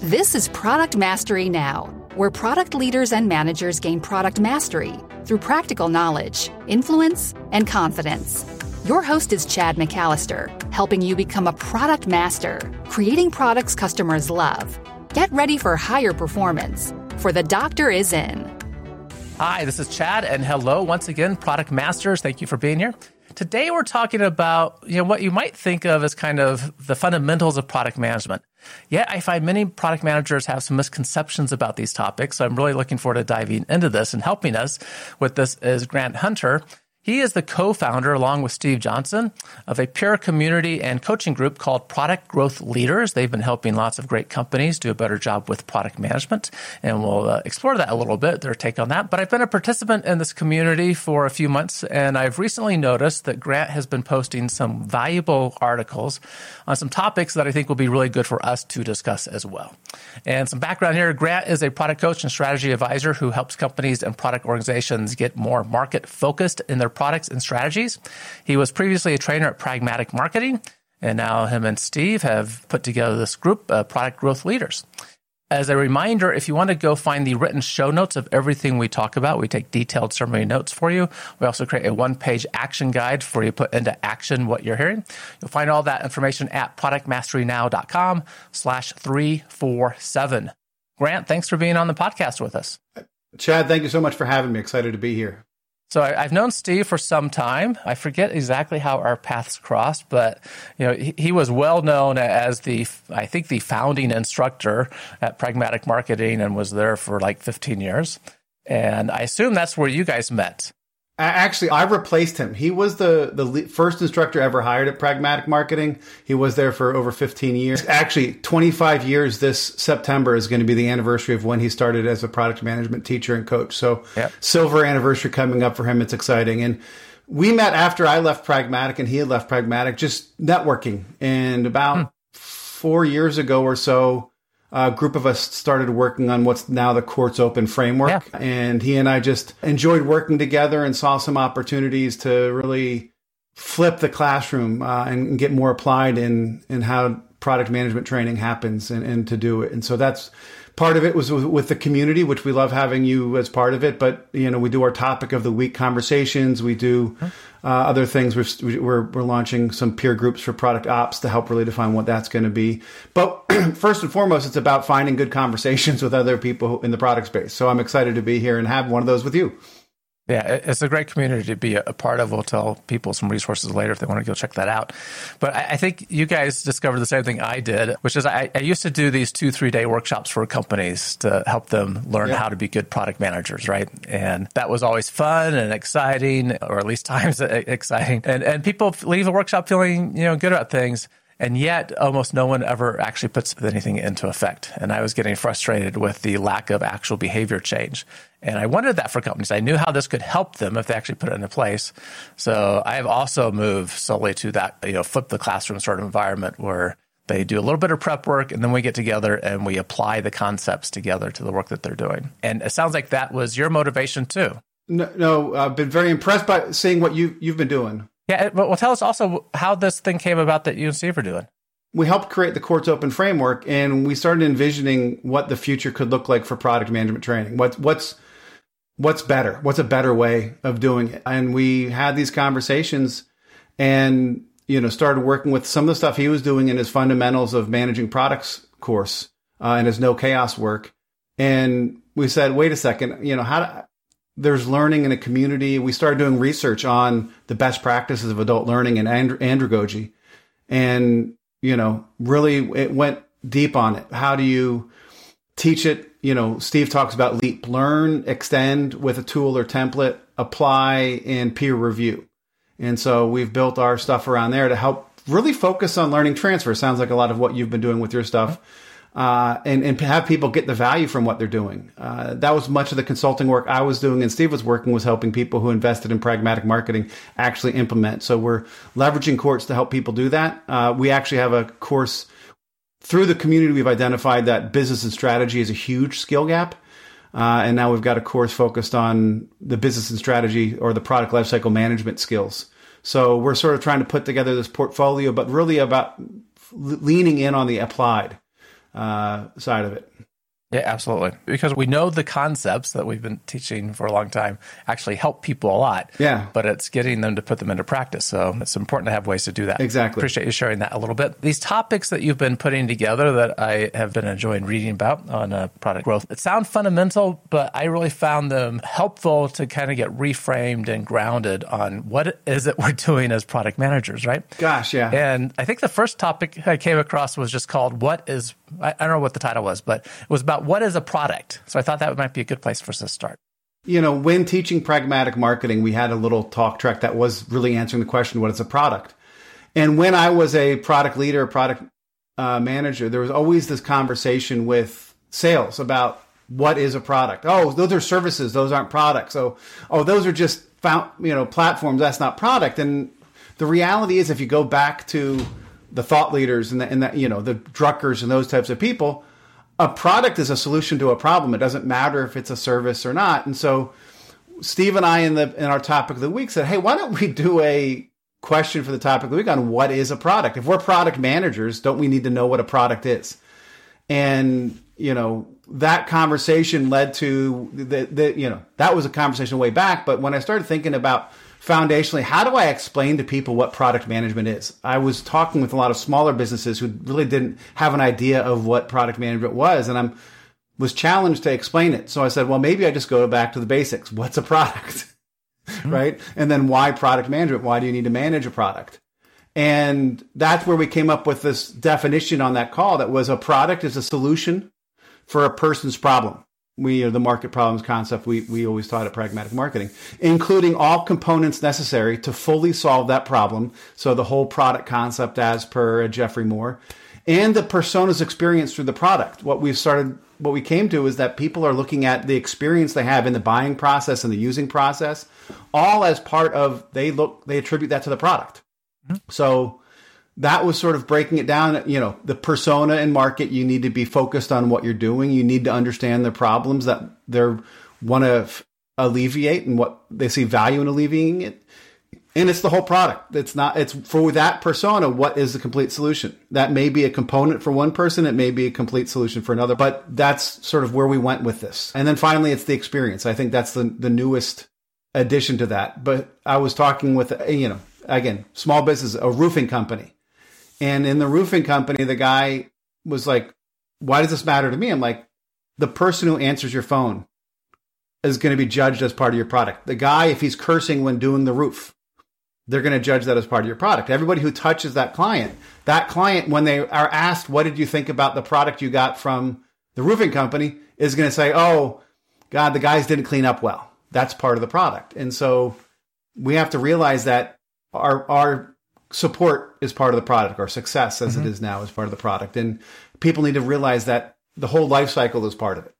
This is Product Mastery Now, where product leaders and managers gain product mastery through practical knowledge, influence, and confidence. Your host is Chad McAllister, helping you become a product master, creating products customers love. Get ready for higher performance, for the doctor is in. Hi, this is Chad, and hello once again, product masters. Thank you for being here. Today we're talking about you know what you might think of as kind of the fundamentals of product management. Yet I find many product managers have some misconceptions about these topics. So I'm really looking forward to diving into this and helping us with this is Grant Hunter. He is the co-founder, along with Steve Johnson, of a peer community and coaching group called Product Growth Leaders. They've been helping lots of great companies do a better job with product management, and we'll uh, explore that a little bit, their take on that. But I've been a participant in this community for a few months, and I've recently noticed that Grant has been posting some valuable articles on some topics that I think will be really good for us to discuss as well. And some background here Grant is a product coach and strategy advisor who helps companies and product organizations get more market focused in their products and strategies. He was previously a trainer at Pragmatic Marketing, and now him and Steve have put together this group, uh, Product Growth Leaders. As a reminder, if you want to go find the written show notes of everything we talk about, we take detailed summary notes for you. We also create a one page action guide for you to put into action what you're hearing. You'll find all that information at productmasterynow.com slash 347. Grant, thanks for being on the podcast with us. Chad, thank you so much for having me. Excited to be here. So I, have known Steve for some time. I forget exactly how our paths crossed, but you know he, he, was well known as the I think the founding instructor at Pragmatic Marketing and was there for like 15 years. And I assume that's where you guys met. Actually, I replaced him. He was the the first instructor ever hired at Pragmatic Marketing. He was there for over 15 years. Actually, 25 years this September is going to be the anniversary of when he started as a product management teacher and coach. So, yep. silver anniversary coming up for him. It's exciting. And we met after I left Pragmatic and he had left Pragmatic, just networking. And about hmm. four years ago or so, a group of us started working on what's now the Quartz Open framework. Yeah. And he and I just enjoyed working together and saw some opportunities to really flip the classroom uh, and get more applied in, in how product management training happens and, and to do it. And so that's part of it was with the community, which we love having you as part of it. But you know, we do our topic of the week conversations. We do uh, other things. We're, we're we're launching some peer groups for product ops to help really define what that's going to be. But first and foremost, it's about finding good conversations with other people in the product space. So I'm excited to be here and have one of those with you. Yeah, it's a great community to be a part of. We'll tell people some resources later if they want to go check that out. But I think you guys discovered the same thing I did, which is I, I used to do these two, three day workshops for companies to help them learn yeah. how to be good product managers, right? And that was always fun and exciting, or at least times uh, exciting. And, and people leave a workshop feeling, you know, good about things. And yet, almost no one ever actually puts anything into effect. And I was getting frustrated with the lack of actual behavior change. And I wanted that for companies. I knew how this could help them if they actually put it into place. So I have also moved solely to that, you know, flip the classroom sort of environment where they do a little bit of prep work and then we get together and we apply the concepts together to the work that they're doing. And it sounds like that was your motivation too. No, no I've been very impressed by seeing what you, you've been doing. Yeah, but well, tell us also how this thing came about that you and Steve are doing. We helped create the Quartz Open framework, and we started envisioning what the future could look like for product management training. What's what's what's better? What's a better way of doing it? And we had these conversations, and you know, started working with some of the stuff he was doing in his fundamentals of managing products course uh, and his no chaos work. And we said, wait a second, you know, how there's learning in a community. We started doing research on the best practices of adult learning and and- andragogy. And, you know, really it went deep on it. How do you teach it? You know, Steve talks about leap, learn, extend with a tool or template, apply and peer review. And so we've built our stuff around there to help really focus on learning transfer. Sounds like a lot of what you've been doing with your stuff uh, and, and have people get the value from what they're doing. Uh, that was much of the consulting work I was doing and Steve was working was helping people who invested in pragmatic marketing actually implement. So we're leveraging Quartz to help people do that. Uh, we actually have a course through the community. We've identified that business and strategy is a huge skill gap. Uh, and now we've got a course focused on the business and strategy or the product lifecycle management skills. So we're sort of trying to put together this portfolio, but really about leaning in on the applied uh, side of it. Yeah, absolutely. Because we know the concepts that we've been teaching for a long time actually help people a lot. Yeah. But it's getting them to put them into practice. So it's important to have ways to do that. Exactly. Appreciate you sharing that a little bit. These topics that you've been putting together that I have been enjoying reading about on uh, product growth, it sound fundamental, but I really found them helpful to kind of get reframed and grounded on what is it we're doing as product managers, right? Gosh, yeah. And I think the first topic I came across was just called What is, I, I don't know what the title was, but it was about what is a product. So I thought that might be a good place for us to start. You know, when teaching pragmatic marketing, we had a little talk track that was really answering the question, what is a product? And when I was a product leader, product uh, manager, there was always this conversation with sales about what is a product. Oh, those are services; those aren't products. So, oh, those are just found, you know platforms. That's not product. And the reality is, if you go back to the thought leaders and the, and the you know the Druckers and those types of people, a product is a solution to a problem. It doesn't matter if it's a service or not. And so, Steve and I in the in our topic of the week said, "Hey, why don't we do a question for the topic of the week on what is a product? If we're product managers, don't we need to know what a product is?" And you know that conversation led to the, the you know that was a conversation way back. But when I started thinking about foundationally, how do I explain to people what product management is? I was talking with a lot of smaller businesses who really didn't have an idea of what product management was, and I'm was challenged to explain it. So I said, well, maybe I just go back to the basics. What's a product? Mm-hmm. right? And then why product management? Why do you need to manage a product? And that's where we came up with this definition on that call that was a product is a solution for a person's problem. We are the market problems concept we, we always taught at pragmatic marketing, including all components necessary to fully solve that problem. So the whole product concept as per Geoffrey Moore and the persona's experience through the product. What we've started, what we came to is that people are looking at the experience they have in the buying process and the using process, all as part of they look they attribute that to the product. Mm-hmm. So that was sort of breaking it down. You know, the persona and market, you need to be focused on what you're doing. You need to understand the problems that they're want to alleviate and what they see value in alleviating it and it's the whole product. It's not, it's for that persona. What is the complete solution? That may be a component for one person. It may be a complete solution for another, but that's sort of where we went with this. And then finally, it's the experience. I think that's the, the newest addition to that. But I was talking with, you know, again, small business, a roofing company. And in the roofing company, the guy was like, why does this matter to me? I'm like, the person who answers your phone is going to be judged as part of your product. The guy, if he's cursing when doing the roof, they're going to judge that as part of your product. Everybody who touches that client, that client, when they are asked, what did you think about the product you got from the roofing company, is going to say, oh, God, the guys didn't clean up well. That's part of the product. And so we have to realize that our, our support is part of the product, or success as mm-hmm. it is now is part of the product. And people need to realize that the whole life cycle is part of it.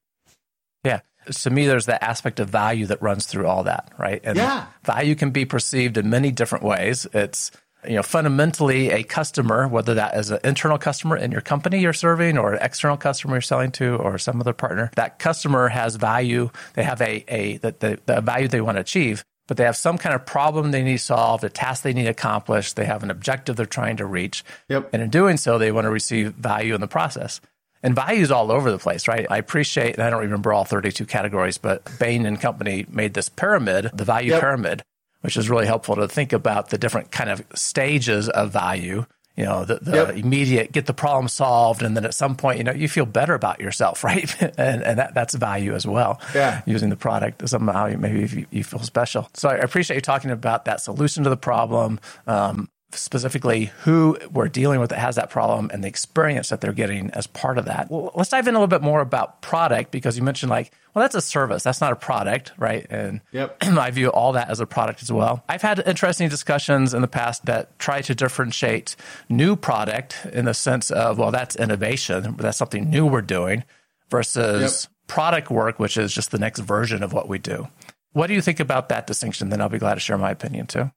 Yeah to me, there's that aspect of value that runs through all that, right? And yeah. value can be perceived in many different ways. It's you know fundamentally a customer, whether that is an internal customer in your company you're serving, or an external customer you're selling to, or some other partner. That customer has value. They have a a the, the, the value they want to achieve. But they have some kind of problem they need solved, a task they need accomplished. They have an objective they're trying to reach. Yep. And in doing so, they want to receive value in the process and values all over the place, right? I appreciate, and I don't remember all 32 categories, but Bain and Company made this pyramid, the value yep. pyramid, which is really helpful to think about the different kind of stages of value. You know, the, the yep. immediate get the problem solved, and then at some point, you know, you feel better about yourself, right? and and that, that's value as well. Yeah, using the product somehow, maybe you, you, feel special. So I appreciate you talking about that solution to the problem. Um, specifically who we're dealing with that has that problem and the experience that they're getting as part of that. Well, let's dive in a little bit more about product because you mentioned like, well, that's a service. That's not a product, right? And yep. I view all that as a product as well. I've had interesting discussions in the past that try to differentiate new product in the sense of, well, that's innovation. That's something new we're doing versus yep. product work, which is just the next version of what we do. What do you think about that distinction? Then I'll be glad to share my opinion too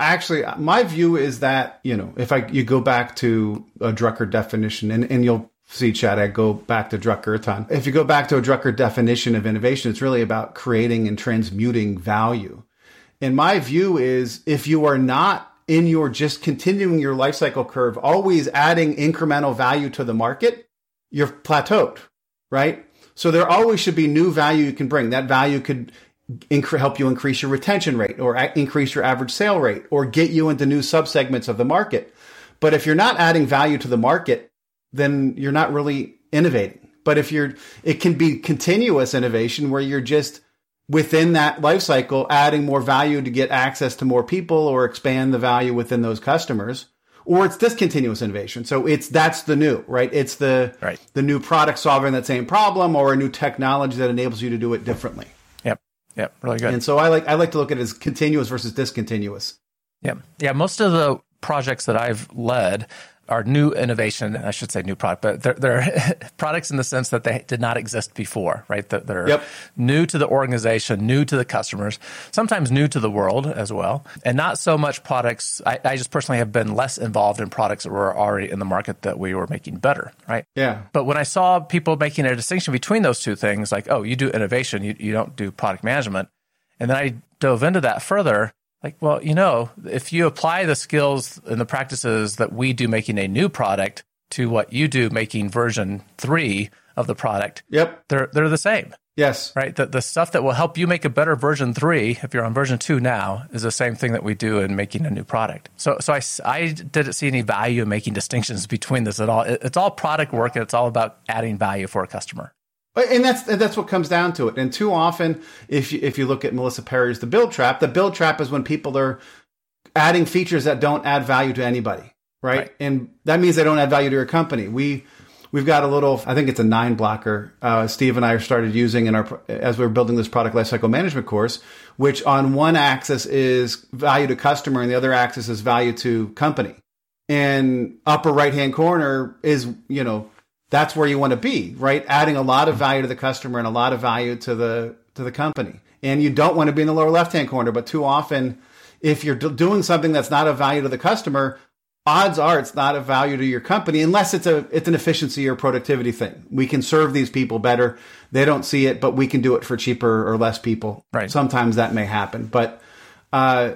actually my view is that you know if i you go back to a drucker definition and, and you'll see chad i go back to drucker a ton if you go back to a drucker definition of innovation it's really about creating and transmuting value and my view is if you are not in your just continuing your life cycle curve always adding incremental value to the market you're plateaued, right? So there always should be new value you can bring. That value could inc- help you increase your retention rate or a- increase your average sale rate or get you into new subsegments of the market. But if you're not adding value to the market, then you're not really innovating. But if you're, it can be continuous innovation where you're just within that life cycle adding more value to get access to more people or expand the value within those customers or it's discontinuous innovation so it's that's the new right it's the right. the new product solving that same problem or a new technology that enables you to do it differently yep yep really good. And so i like i like to look at it as continuous versus discontinuous. Yeah. Yeah most of the projects that i've led are new innovation. I should say new product, but they're, they're products in the sense that they did not exist before, right? That they're yep. new to the organization, new to the customers, sometimes new to the world as well, and not so much products. I, I just personally have been less involved in products that were already in the market that we were making better, right? Yeah. But when I saw people making a distinction between those two things, like, oh, you do innovation, you, you don't do product management, and then I dove into that further like, well, you know, if you apply the skills and the practices that we do making a new product to what you do making version three of the product, yep, they're they're the same. Yes. Right. The the stuff that will help you make a better version three, if you're on version two now, is the same thing that we do in making a new product. So so I, I didn't see any value in making distinctions between this at all. It, it's all product work and it's all about adding value for a customer. And that's that's what comes down to it. And too often, if you, if you look at Melissa Perri's The Build Trap, the build trap is when people are adding features that don't add value to anybody, right? right. And that means they don't add value to your company. We we've got a little, I think it's a nine blocker. Uh, Steve and I started using in our as we were building this product lifecycle management course, which on one axis is value to customer and the other axis is value to company. And upper right hand corner is you know that's where you want to be, right? Adding a lot of value to the customer and a lot of value to the to the company. And you don't want to be in the lower left hand corner, but too often, if you're doing something that's not of value to the customer, odds are it's not of value to your company unless it's a it's an efficiency or productivity thing. We can serve these people better. They don't see it, but we can do it for cheaper or less people. Right. Sometimes that may happen, but uh,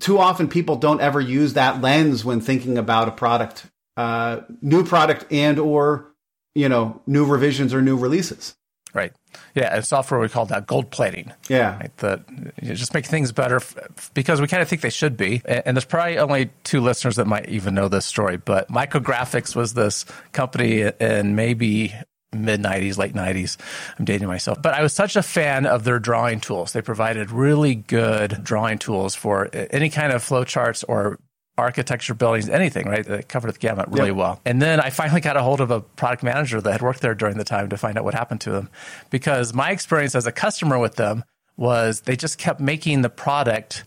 too often people don't ever use that lens when thinking about a product, uh, new product and or you know, new revisions or new releases. Right. Yeah, in software we call that gold plating. Yeah. Right? That you just make things better f- because we kind of think they should be. And, and, there's probably only two listeners that might even know this story, but Micrografx was this company in maybe mid 90s, late 90s. I'm dating myself. But I was such a fan of their drawing tools. They provided really good drawing tools for any kind of flowcharts or architecture buildings, anything, right? That covered the gamut really yep. well. And then I finally got a hold of a product manager that had worked there during the time to find out what happened to them. Because my experience as a customer with them was they just kept making the product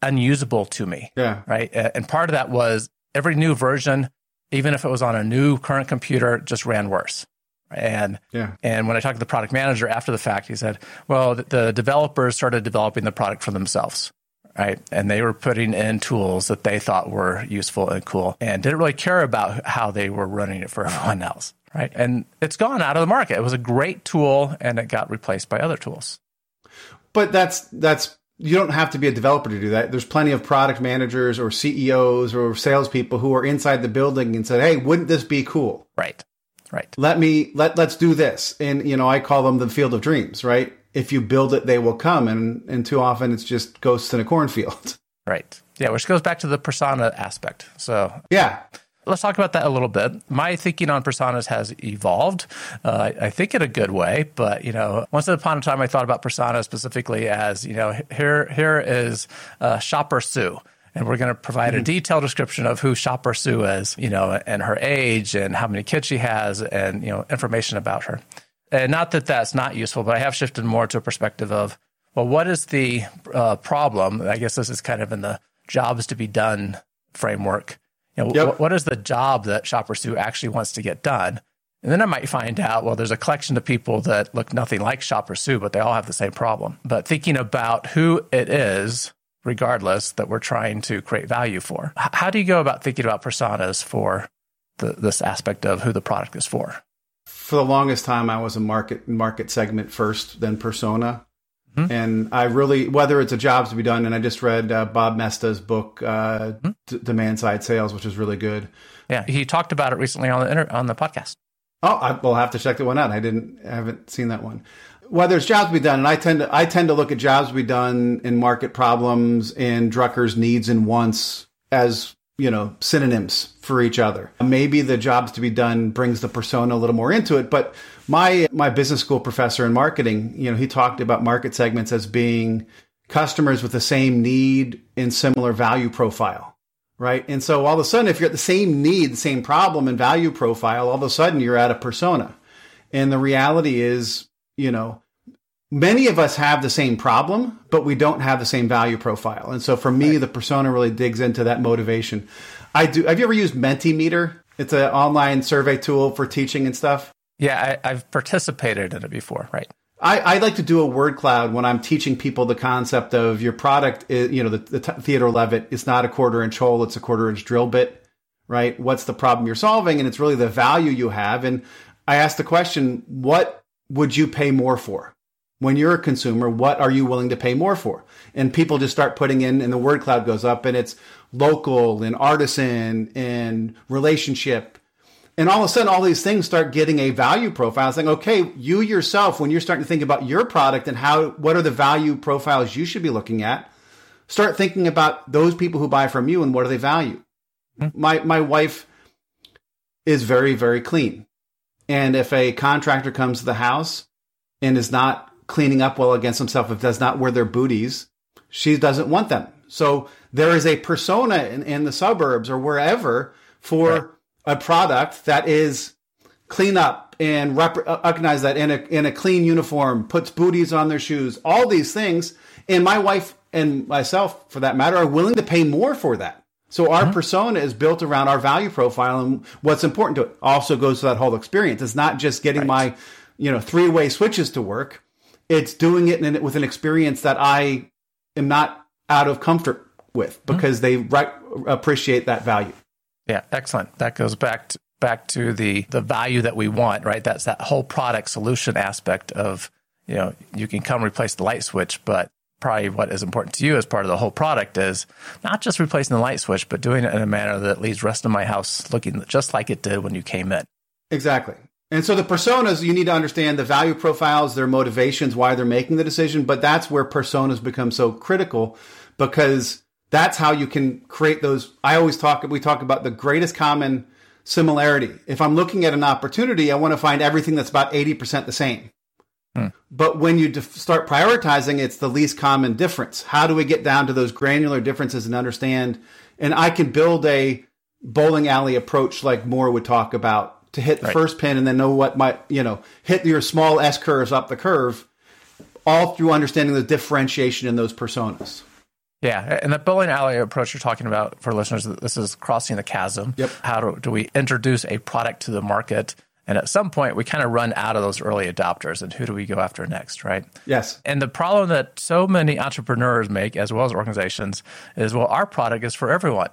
unusable to me. Yeah. Right. And part of that was every new version, even if it was on a new current computer, just ran worse. And yeah. and when I talked to the product manager after the fact, he said, "Well, the developers started developing the product for themselves right? And they were putting in tools that they thought were useful and cool and didn't really care about how they were running it for everyone else, right? And it's gone out of the market. It was a great tool and it got replaced by other tools. But that's, that's, you don't have to be a developer to do that. There's plenty of product managers or CEOs or salespeople who are inside the building and said, "Hey, wouldn't this be cool?" Right, right. Let me let let's do this. And you know, I call them the field of dreams. Right? If you build it, they will come. And, and too often it's just ghosts in a cornfield. Right. Yeah, which goes back to the persona aspect. So, yeah. Let's talk about that a little bit. My thinking on personas has evolved, uh, I think in a good way. But you know, once upon a time, I thought about personas specifically as you know, here here is uh, Shopper Sue, and we're going to provide mm-hmm. a detailed description of who Shopper Sue is, you know, and her age and how many kids she has, and you know, information about her. And not that that's not useful, but I have shifted more to a perspective of, well, what is the uh, problem? I guess this is kind of in the jobs to be done framework. You know, yep. what is the job that Shopper Sue actually wants to get done? And then I might find out, well, there's a collection of people that look nothing like Sue, but they all have the same problem. But thinking about who it is, regardless, that we're trying to create value for. How do you go about thinking about personas for the, this aspect of who the product is for? For the longest time, I was a market market segment first, then persona. Mm-hmm. And I really, whether it's a jobs to be done, and I just read uh, Bob Moesta's book, uh, mm-hmm. D- Demand Side Sales, which is really good. Yeah, he talked about it recently on the inter- on the podcast. Oh, I will have to check that one out. I didn't, I haven't seen that one. Well, there's jobs to be done, and I tend to I tend to look at jobs to be done in market problems and Drucker's needs and wants as you know synonyms for each other. Maybe the jobs to be done brings the persona a little more into it, but my my business school professor in marketing, you know, he talked about market segments as being customers with the same need and similar value profile right? And so all of a sudden, if you're at the same need, the same problem and value profile, all of a sudden you're at a persona. And the reality is, you know, many of us have the same problem, but we don't have the same value profile. And so for me, right. the persona really digs into that motivation. I do. Have you ever used Mentimeter? It's an online survey tool for teaching and stuff. Yeah, I, I've participated in it before. Right. I, I, like to do a word cloud when I'm teaching people the concept of your product. Is, you know, the, the Theodore Levitt is not a quarter inch hole; it's a quarter inch drill bit. Right? What's the problem you're solving? And it's really the value you have. And I ask the question: What would you pay more for? When you're a consumer, what are you willing to pay more for? And people just start putting in, and the word cloud goes up, and it's local and artisan and relationship and all of a sudden, all these things start getting a value profile saying, okay, you yourself, when you're starting to think about your product and how, what are the value profiles you should be looking at, start thinking about those people who buy from you and what do they value. Mm-hmm. My, my wife is very, very clean. And if a contractor comes to the house and is not cleaning up well against himself, if does not wear their booties, she doesn't want them. So there is a persona in, in the suburbs or wherever for, right a product that is clean up and rep- uh, recognize that in a, in a clean uniform, puts booties on their shoes, all these things. And my wife and myself, for that matter, are willing to pay more for that. So our mm-hmm. persona is built around our value profile and what's important to it. Also goes to that whole experience. It's not just getting right. my, you know, three way switches to work. It's doing it in, with an experience that I am not out of comfort with mm-hmm. because mm-hmm. they appreciate that value. Yeah, excellent. That goes back to, back to the the value that we want, right? That's that whole product solution aspect of, you know, you can come replace the light switch, but probably what is important to you as part of the whole product is not just replacing the light switch, but doing it in a manner that leaves rest of my house looking just like it did when you came in. Exactly. And so the personas, you need to understand the value profiles, their motivations, why they're making the decision. But that's where personas become so critical because that's how you can create those. I always talk, we talk about the greatest common similarity. If I'm looking at an opportunity, I want to find everything that's about 80% the same. Hmm. But when you def- start prioritizing, it's the least common difference. How do we get down to those granular differences and understand? And I can build a bowling alley approach like Moore would talk about to hit the right. first pin and then know what might, you know, hit your small S curves up the curve, all through understanding the differentiation in those personas. Yeah, and the bowling alley approach you're talking about for listeners, this is crossing the chasm. Yep. How do, do we introduce a product to the market? And at some point, we kind of run out of those early adopters, and who do we go after next, right? Yes. And the problem that so many entrepreneurs make, as well as organizations, is well, our product is for everyone.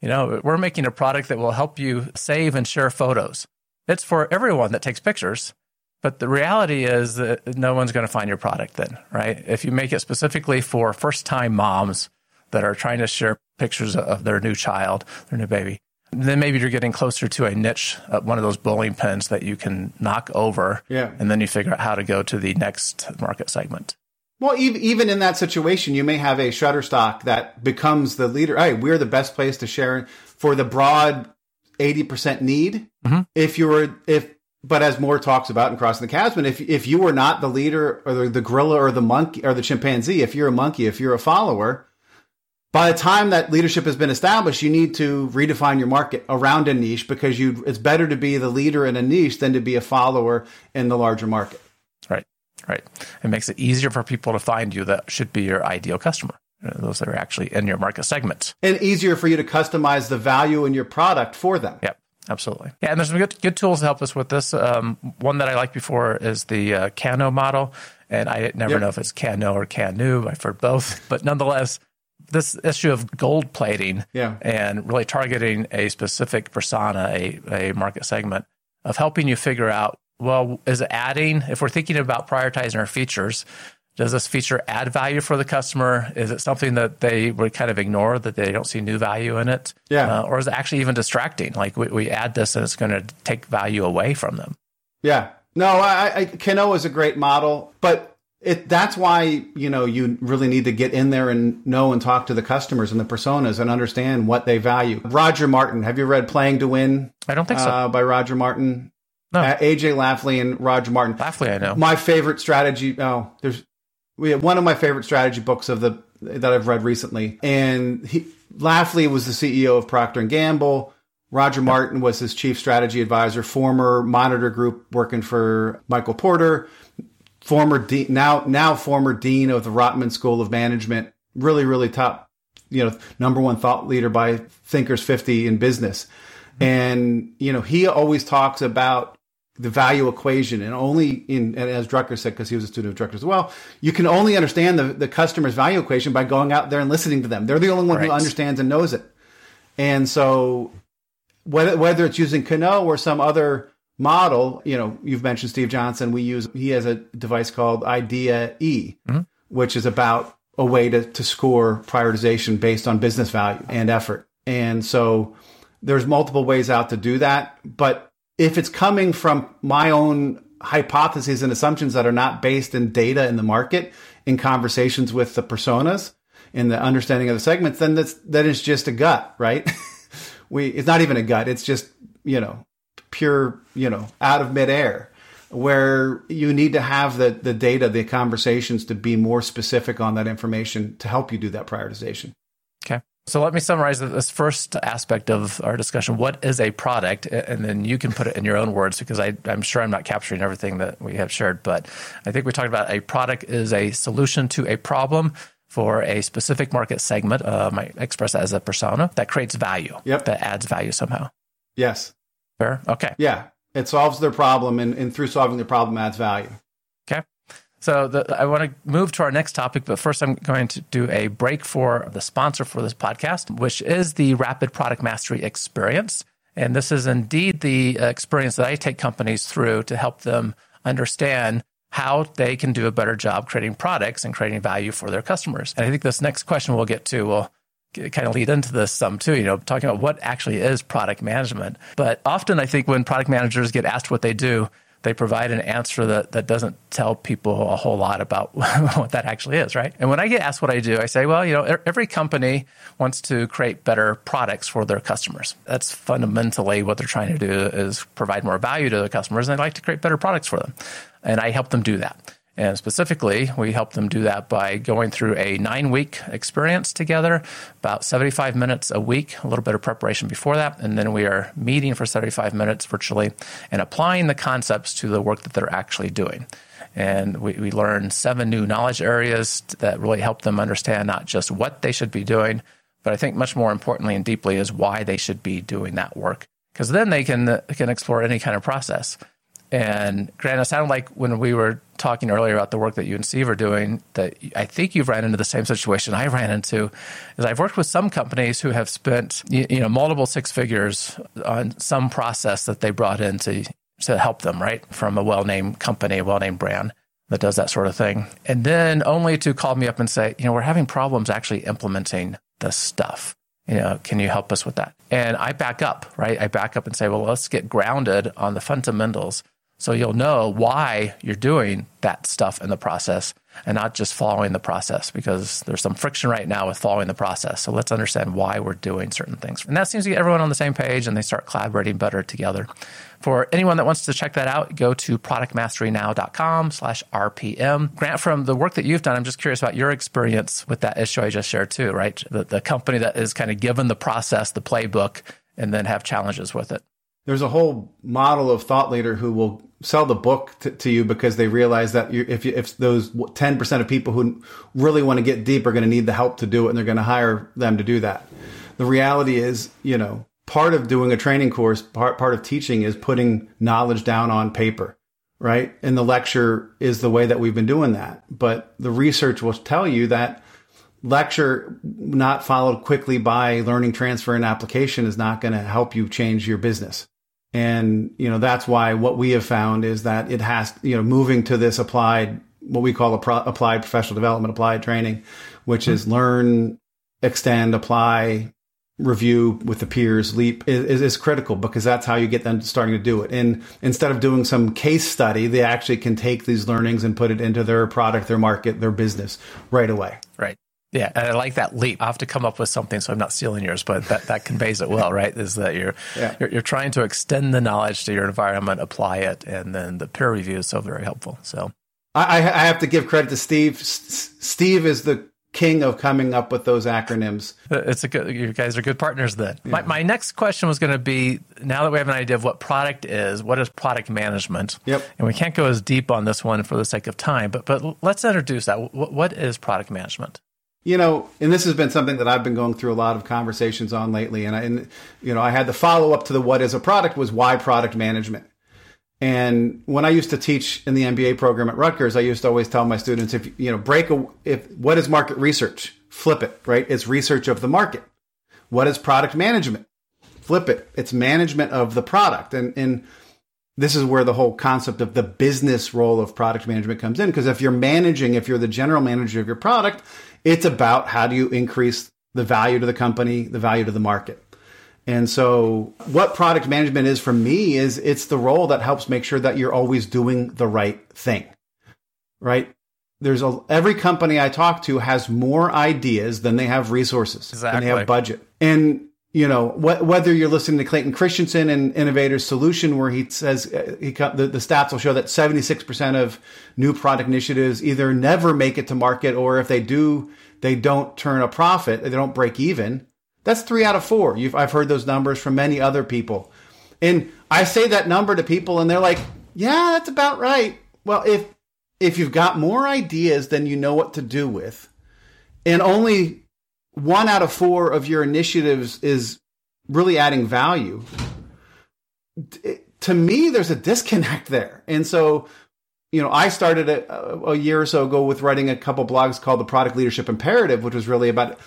You know, we're making a product that will help you save and share photos. It's for everyone that takes pictures. But the reality is that no one's going to find your product then, right? If you make it specifically for first time moms that are trying to share pictures of their new child, their new baby, then maybe you're getting closer to a niche, uh, one of those bowling pins that you can knock over. Yeah. And then you figure out how to go to the next market segment. Well, even in that situation, you may have a Shutterstock that becomes the leader. Hey, we're the best place to share for the broad 80% need. Mm-hmm. If you were, if but as Moore talks about in Crossing the Chasm, if if you were not the leader or the, the gorilla or the monkey or the chimpanzee, if you're a monkey, if you're a follower, by the time that leadership has been established, you need to redefine your market around a niche because you it's better to be the leader in a niche than to be a follower in the larger market. Right, right. It makes it easier for people to find you that should be your ideal customer. Uh, those that are actually in your market segment. And easier for you to customize the value in your product for them. Yep. Absolutely. Yeah, and there's some good, good tools to help us with this. Um, one that I liked before is the uh, Kano model, and I never yep. know if it's Cano or Canu. I've heard both, but nonetheless, this issue of gold plating yeah. and really targeting a specific persona, a, a market segment, of helping you figure out well, is it adding, if we're thinking about prioritizing our features, does this feature add value for the customer? Is it something that they would kind of ignore that they don't see new value in it? Yeah. Uh, or is it actually even distracting? Like we, we add this and it's going to take value away from them. Yeah. No, I, I Kano is a great model, but it that's why you know you really need to get in there and know and talk to the customers and the personas and understand what they value. Roger Martin, have you read Playing to Win? I don't think so. Uh, by Roger Martin. No. Uh, A.G. Lafley and Roger Martin. Lafley, I know. My favorite strategy. Oh, there's one of my favorite strategy books of the that I've read recently, and he Lafley was the CEO of Procter and Gamble. Roger Martin was his chief strategy advisor, former monitor group working for Michael Porter, former de- now now former dean of the Rotman School of Management. Really, really top, you know, number one thought leader by Thinkers 50 in business. Hmm. And you know, he always talks about the value equation and only in as Drucker said because he was a student of Drucker as well you can only understand the, the customer's value equation by going out there and listening to them. They're the only one Right. who understands and knows it. And so whether, whether it's using Kano or some other model you know you've mentioned Steve Johnson we use he has a device called Idea E mm-hmm. which is about a way to, to score prioritization based on business value and effort. And so there's multiple ways out to do that but if it's coming from my own hypotheses and assumptions that are not based in data in the market in conversations with the personas in the understanding of the segments then that's that is just a gut right we it's not even a gut it's just you know pure you know out of midair where you need to have the the data the conversations to be more specific on that information to help you do that prioritization. So let me summarize this first aspect of our discussion. What is a product? And then you can put it in your own words because I, I'm sure I'm not capturing everything that we have shared. But I think we talked about a product is a solution to a problem for a specific market segment. Uh, might express as a persona that creates value. Yep. That adds value somehow. yes Fair. Okay. yeah it solves their problem and, and through solving their problem adds value. So the, I want to move to our next topic, but first I'm going to do a break for the sponsor for this podcast, which is the Rapid Product Mastery Experience. And this is indeed the uh, experience that I take companies through to help them understand how they can do a better job creating products and creating value for their customers. And I think this next question we'll get to will kind of lead into this some too, you know, talking about what actually is product management. But often I think when product managers get asked what they do, they provide an answer that, that doesn't tell people a whole lot about what that actually is, right? And when I get asked what I do, I say, well, you know, every company wants to create better products for their customers. That's fundamentally what they're trying to do is provide more value to their customers and they like to create better products for them. And I help them do that. And specifically, we help them do that by going through a nine week experience together, about 75 minutes a week, a little bit of preparation before that. And then we are meeting for 75 minutes virtually and applying the concepts to the work that they're actually doing. And we, we learn seven new knowledge areas that really help them understand not just what they should be doing, but I think much more importantly and deeply is why they should be doing that work. Because then they can, can explore any kind of process. And Grant, it sounded like when we were talking earlier about the work that you and Steve are doing, that I think you've ran into the same situation I ran into. Is I've worked with some companies who have spent you know multiple six figures on some process that they brought in to to help them, right, from a well-named company, a well-named brand that does that sort of thing, and then only to call me up and say, you know, we're having problems actually implementing the stuff you know, can you help us with that? And I back up, right? I back up and say, well, let's get grounded on the fundamentals so you'll know why you're doing that stuff in the process and not just following the process because there's some friction right now with following the process. So let's understand why we're doing certain things. And that seems to get everyone on the same page and they start collaborating better together. For anyone that wants to check that out, go to productmasterynow.com slash RPM. Grant, from the work that you've done, I'm just curious about your experience with that issue I just shared too, right? The, the company that is kind of given the process, the playbook, and then have challenges with it. There's a whole model of thought leader who will sell the book to, to you because they realize that you, if you, if those 10% of people who really want to get deep are going to need the help to do it and they're going to hire them to do that. The reality is, you know, part of doing a training course, part, part of teaching is putting knowledge down on paper, right? And the lecture is the way that we've been doing that. But the research will tell you that lecture not followed quickly by learning transfer and application is not going to help you change your business. And, you know, that's why what we have found is that it has, you know, moving to this applied, what we call a pro- applied professional development, applied training, which is mm-hmm. learn, extend, apply, review with the peers leap is, is, critical because that's how you get them starting to do it. And instead of doing some case study they actually can take these learnings and put it into their product their market their business right away. Right yeah, and I like that leap. I have to come up with something, so I'm not stealing yours, but that, that conveys it well, right? Is that you're, yeah. you're, you're trying to extend the knowledge to your environment, apply it, and then the peer review is so very helpful. So I, I have to give credit to Steve. S- Steve is the king of coming up with those acronyms. Uh, it's a good. You guys are good partners then. Yeah. My, my next question was going to be: now that we have an idea of what product is, what is product management? Yep. And we can't go as deep on this one for the sake of time, but but let's introduce that. what, what is product management? You know, and this has been something that I've been going through a lot of conversations on lately. And I, and, you know, I had the follow up to the what is a product was why product management. And when I used to teach in the MBA program at Rutgers, I used to always tell my students, if you know, break a, if what is market research, flip it, right? It's research of the market. What is product management? Flip it. It's management of the product. And, and this is where the whole concept of the business role of product management comes in. Because if you're managing, if you're the general manager of your product, it's about how do you increase the value to the company, the value to the market. And so what product management is for me is it's the role that helps make sure that you're always doing the right thing. Right? There's a, every company I talk to has more ideas than they have resources, exactly. than they have budget. And you know, wh- whether you're listening to Clayton Christensen and Innovator's Solution, where he says uh, he the, the stats will show that 76% of new product initiatives either never make it to market, or if they do, they don't turn a profit, they don't break even. That's three out of 4 You've, I've heard those numbers from many other people, and I say that number to people, and they're like, "Yeah, that's about right." Well, if if you've got more ideas than you know what to do with, and only one out of four of your initiatives is really adding value, to me, there's a disconnect there. And so, you know, I started a, a year or so ago with writing a couple blogs called the Product Leadership Imperative, which was really about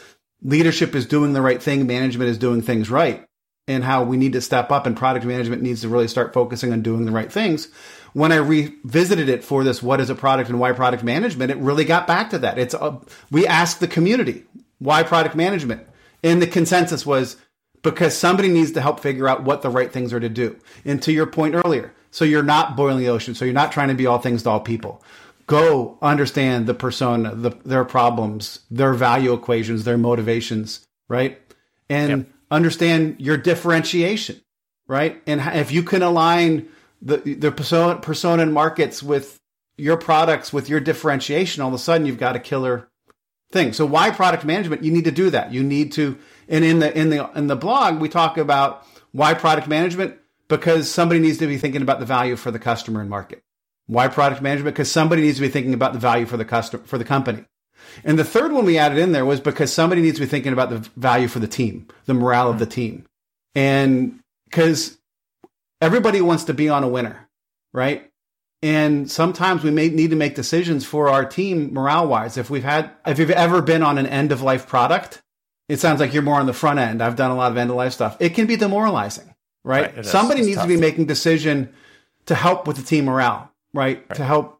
leadership is doing the right thing, management is doing things right, and how we need to step up and product management needs to really start focusing on doing the right things. When I revisited it for this, what is a product and why product management, it really got back to that. It's a, we asked the community, why product management? And the consensus was because somebody needs to help figure out what the right things are to do. And to your point earlier, so you're not boiling the ocean. So you're not trying to be all things to all people. Go understand the persona, the, their problems, their value equations, their motivations, right? And yep. understand your differentiation, right? And if you can align the, the persona, persona and markets with your products, with your differentiation, all of a sudden you've got a killer thing. So why product management? You need to do that. You need to, and in the, in the, in the blog, we talk about why product management? Because somebody needs to be thinking about the value for the customer and market. Why product management? Because somebody needs to be thinking about the value for the customer, for the company. And the third one we added in there was because somebody needs to be thinking about the value for the team, the morale of the team. And because everybody wants to be on a winner, right? And sometimes we may need to make decisions for our team morale wise. If we've had, if you've ever been on an end of life product, it sounds like you're more on the front end. I've done a lot of end of life stuff. It can be demoralizing, right? right Somebody needs tough. to be making decision to help with the team morale, right? right? To help.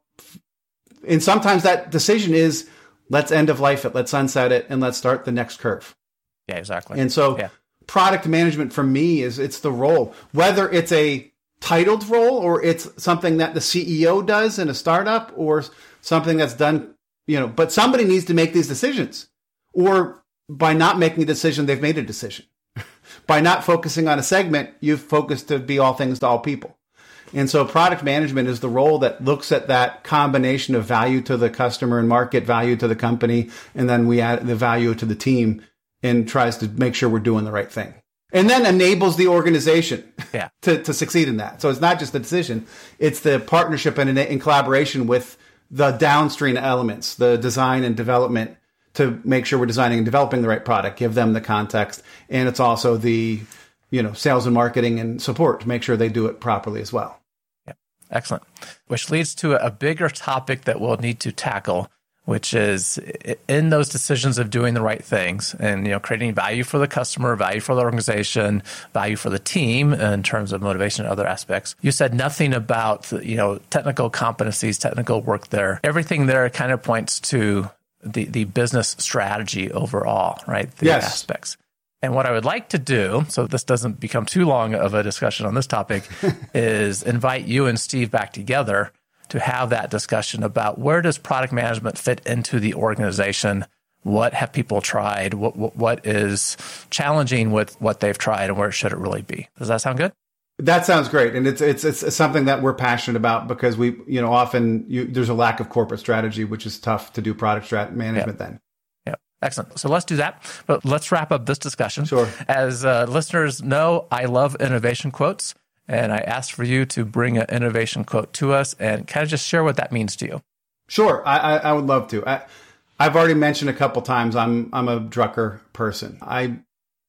And sometimes that decision is let's end of life it, let's sunset it, and let's start the next curve. Yeah, exactly. And so yeah. product management for me is it's the role, whether it's a titled role or it's something that the CEO does in a startup or something that's done, you know, but somebody needs to make these decisions. Or by not making a decision, they've made a decision. by not focusing on a segment, you've focused to be all things to all people. And so product management is the role that looks at that combination of value to the customer and market value to the company. And then we add the value to the team and tries to make sure we're doing the right thing and then enables the organization yeah. to, to succeed in that. So it's not just the decision, it's the partnership and in, in collaboration with the downstream elements, the design and development to make sure we're designing and developing the right product, give them the context. And it's also the, you know, sales and marketing and support to make sure they do it properly as well. Yeah. Excellent. Which leads to a bigger topic that we'll need to tackle which is in those decisions of doing the right things and you know creating value for the customer, value for the organization, value for the team in terms of motivation and other aspects. You said nothing about you know technical competencies, technical work there. Everything there kind of points to the the business strategy overall, right? The yes. aspects. And what I would like to do, so this doesn't become too long of a discussion on this topic, is invite you and Steve back together to have that discussion about where does product management fit into the organization? What have people tried? What, what, what is challenging with what they've tried and where should it really be? Does that sound good? That sounds great, and it's it's it's something that we're passionate about because we you know often you, there's a lack of corporate strategy, which is tough to do product strat management. Then, yeah, excellent. So let's do that, but let's wrap up this discussion. Sure. As uh, listeners know, I love innovation quotes, and I asked for you to bring an innovation quote to us and kind of just share what that means to you. Sure, I I, I would love to. I, I've already mentioned a couple times I'm I'm a Drucker person. I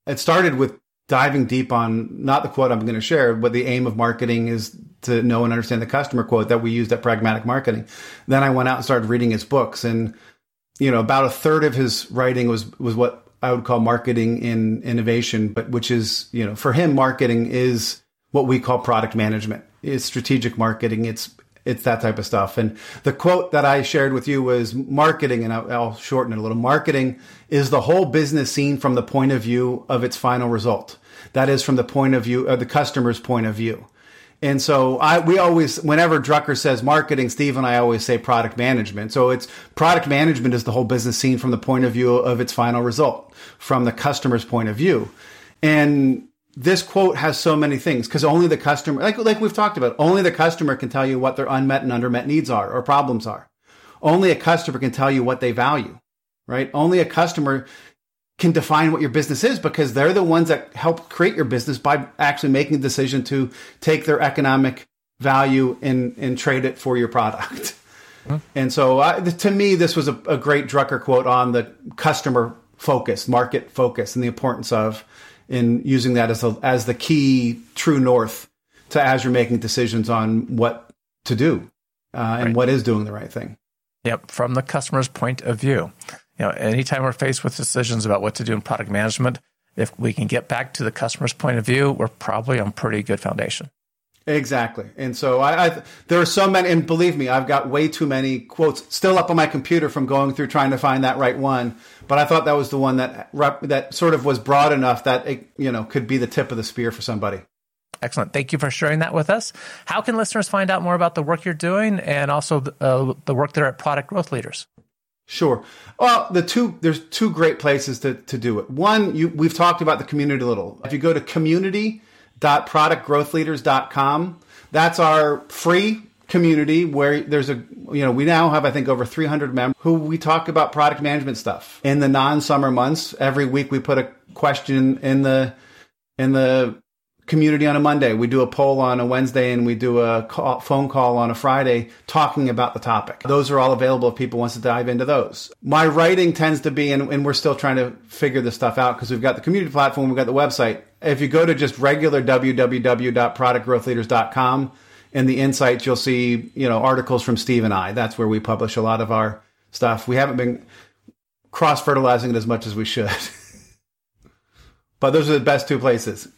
it started with diving deep on not the quote I'm going to share, but the aim of marketing is to know and understand the customer quote that we used at Pragmatic Marketing. Then I went out and started reading his books, and you know, about a third of his writing was was what I would call marketing in innovation, but which is you know, for him, marketing is what we call product management. It's strategic marketing. It's it's that type of stuff. And the quote that I shared with you was marketing, and I'll, I'll shorten it a little. Marketing is the whole business seen from the point of view of its final result. That is from the point of view of the customer's point of view. And so I, we always, whenever Drucker says marketing, Steve and I always say product management. So it's product management is the whole business seen from the point of view of its final result, from the customer's point of view. And this quote has so many things because only the customer, like, like we've talked about, only the customer can tell you what their unmet and undermet needs are or problems are. Only a customer can tell you what they value, right? Only a customer can define what your business is because they're the ones that help create your business by actually making a decision to take their economic value and, and trade it for your product. Mm-hmm. And so uh, to me, this was a, a great Drucker quote on the customer focus, market focus, and the importance of in using that as, a, as the key true north to as you're making decisions on what to do uh, and right. what is doing the right thing. Yep, from the customer's point of view. You know, anytime we're faced with decisions about what to do in product management, if we can get back to the customer's point of view, we're probably on pretty good foundation. Exactly. And so I, I, there are so many, and believe me, I've got way too many quotes still up on my computer from going through trying to find that right one. But I thought that was the one that that sort of was broad enough that it, you know, could be the tip of the spear for somebody. Excellent. Thank you for sharing that with us. How can listeners find out more about the work you're doing and also the, uh, the work there at Product Growth Leaders? Sure. Well, the two there's two great places to, to do it. One, you, we've talked about the community a little. If you go to community.productgrowthleaders.com, That's our free community where there's a you know we now have I think over 300 members who we talk about product management stuff in the non-summer months. Every week we put a question in the in the community on a Monday. We do a poll on a Wednesday and we do a call, phone call on a Friday talking about the topic. Those are all available if people wants to dive into those. My writing tends to be, and, and we're still trying to figure this stuff out because we've got the community platform, we've got the website. If you go to just regular www.productgrowthleaders.com in the insights, you'll see, you know, articles from Steve and I. That's where we publish a lot of our stuff. We haven't been cross fertilizing it as much as we should. but those are the best two places.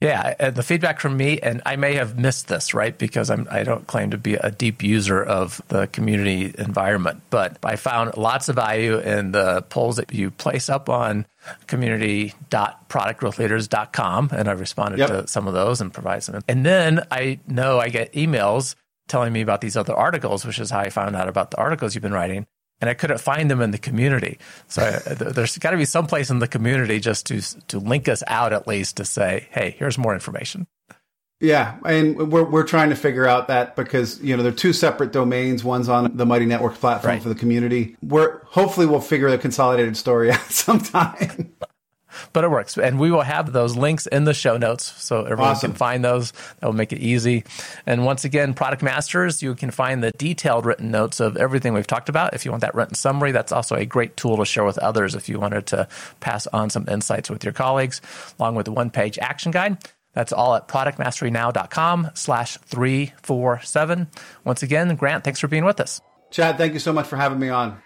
Yeah, and the feedback from me, and I may have missed this, right? Because I'm, I don't claim to be a deep user of the community environment, but I found lots of value in the polls that you place up on community.productgrowthleaders.com, and I responded yep. to some of those and provide some. And then I know I get emails telling me about these other articles, which is how I found out about the articles you've been writing and I couldn't find them in the community. So uh, I, there's got to be some place in the community just to to link us out at least to say, hey, here's more information. Yeah, and we're we're trying to figure out that because you know they're two separate domains. One's on the Mighty Networks platform right. for the community. We're hopefully we'll figure the consolidated story out sometime but it works. And we will have those links in the show notes so everyone awesome. can find those. That will make it easy. And once again, Product Masters, you can find the detailed written notes of everything we've talked about. If you want that written summary, that's also a great tool to share with others if you wanted to pass on some insights with your colleagues, along with the one page action guide. That's all at productmasterynow.com slash 347. Once again, Grant, thanks for being with us. Chad, thank you so much for having me on.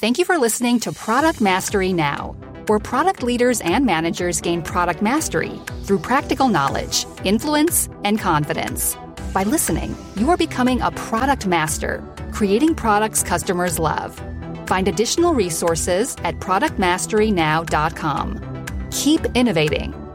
Thank you for listening to Product Mastery Now, where product leaders and managers gain product mastery through practical knowledge, influence, and confidence. By listening, you are becoming a product master, creating products customers love. Find additional resources at productmasterynow.com. Keep innovating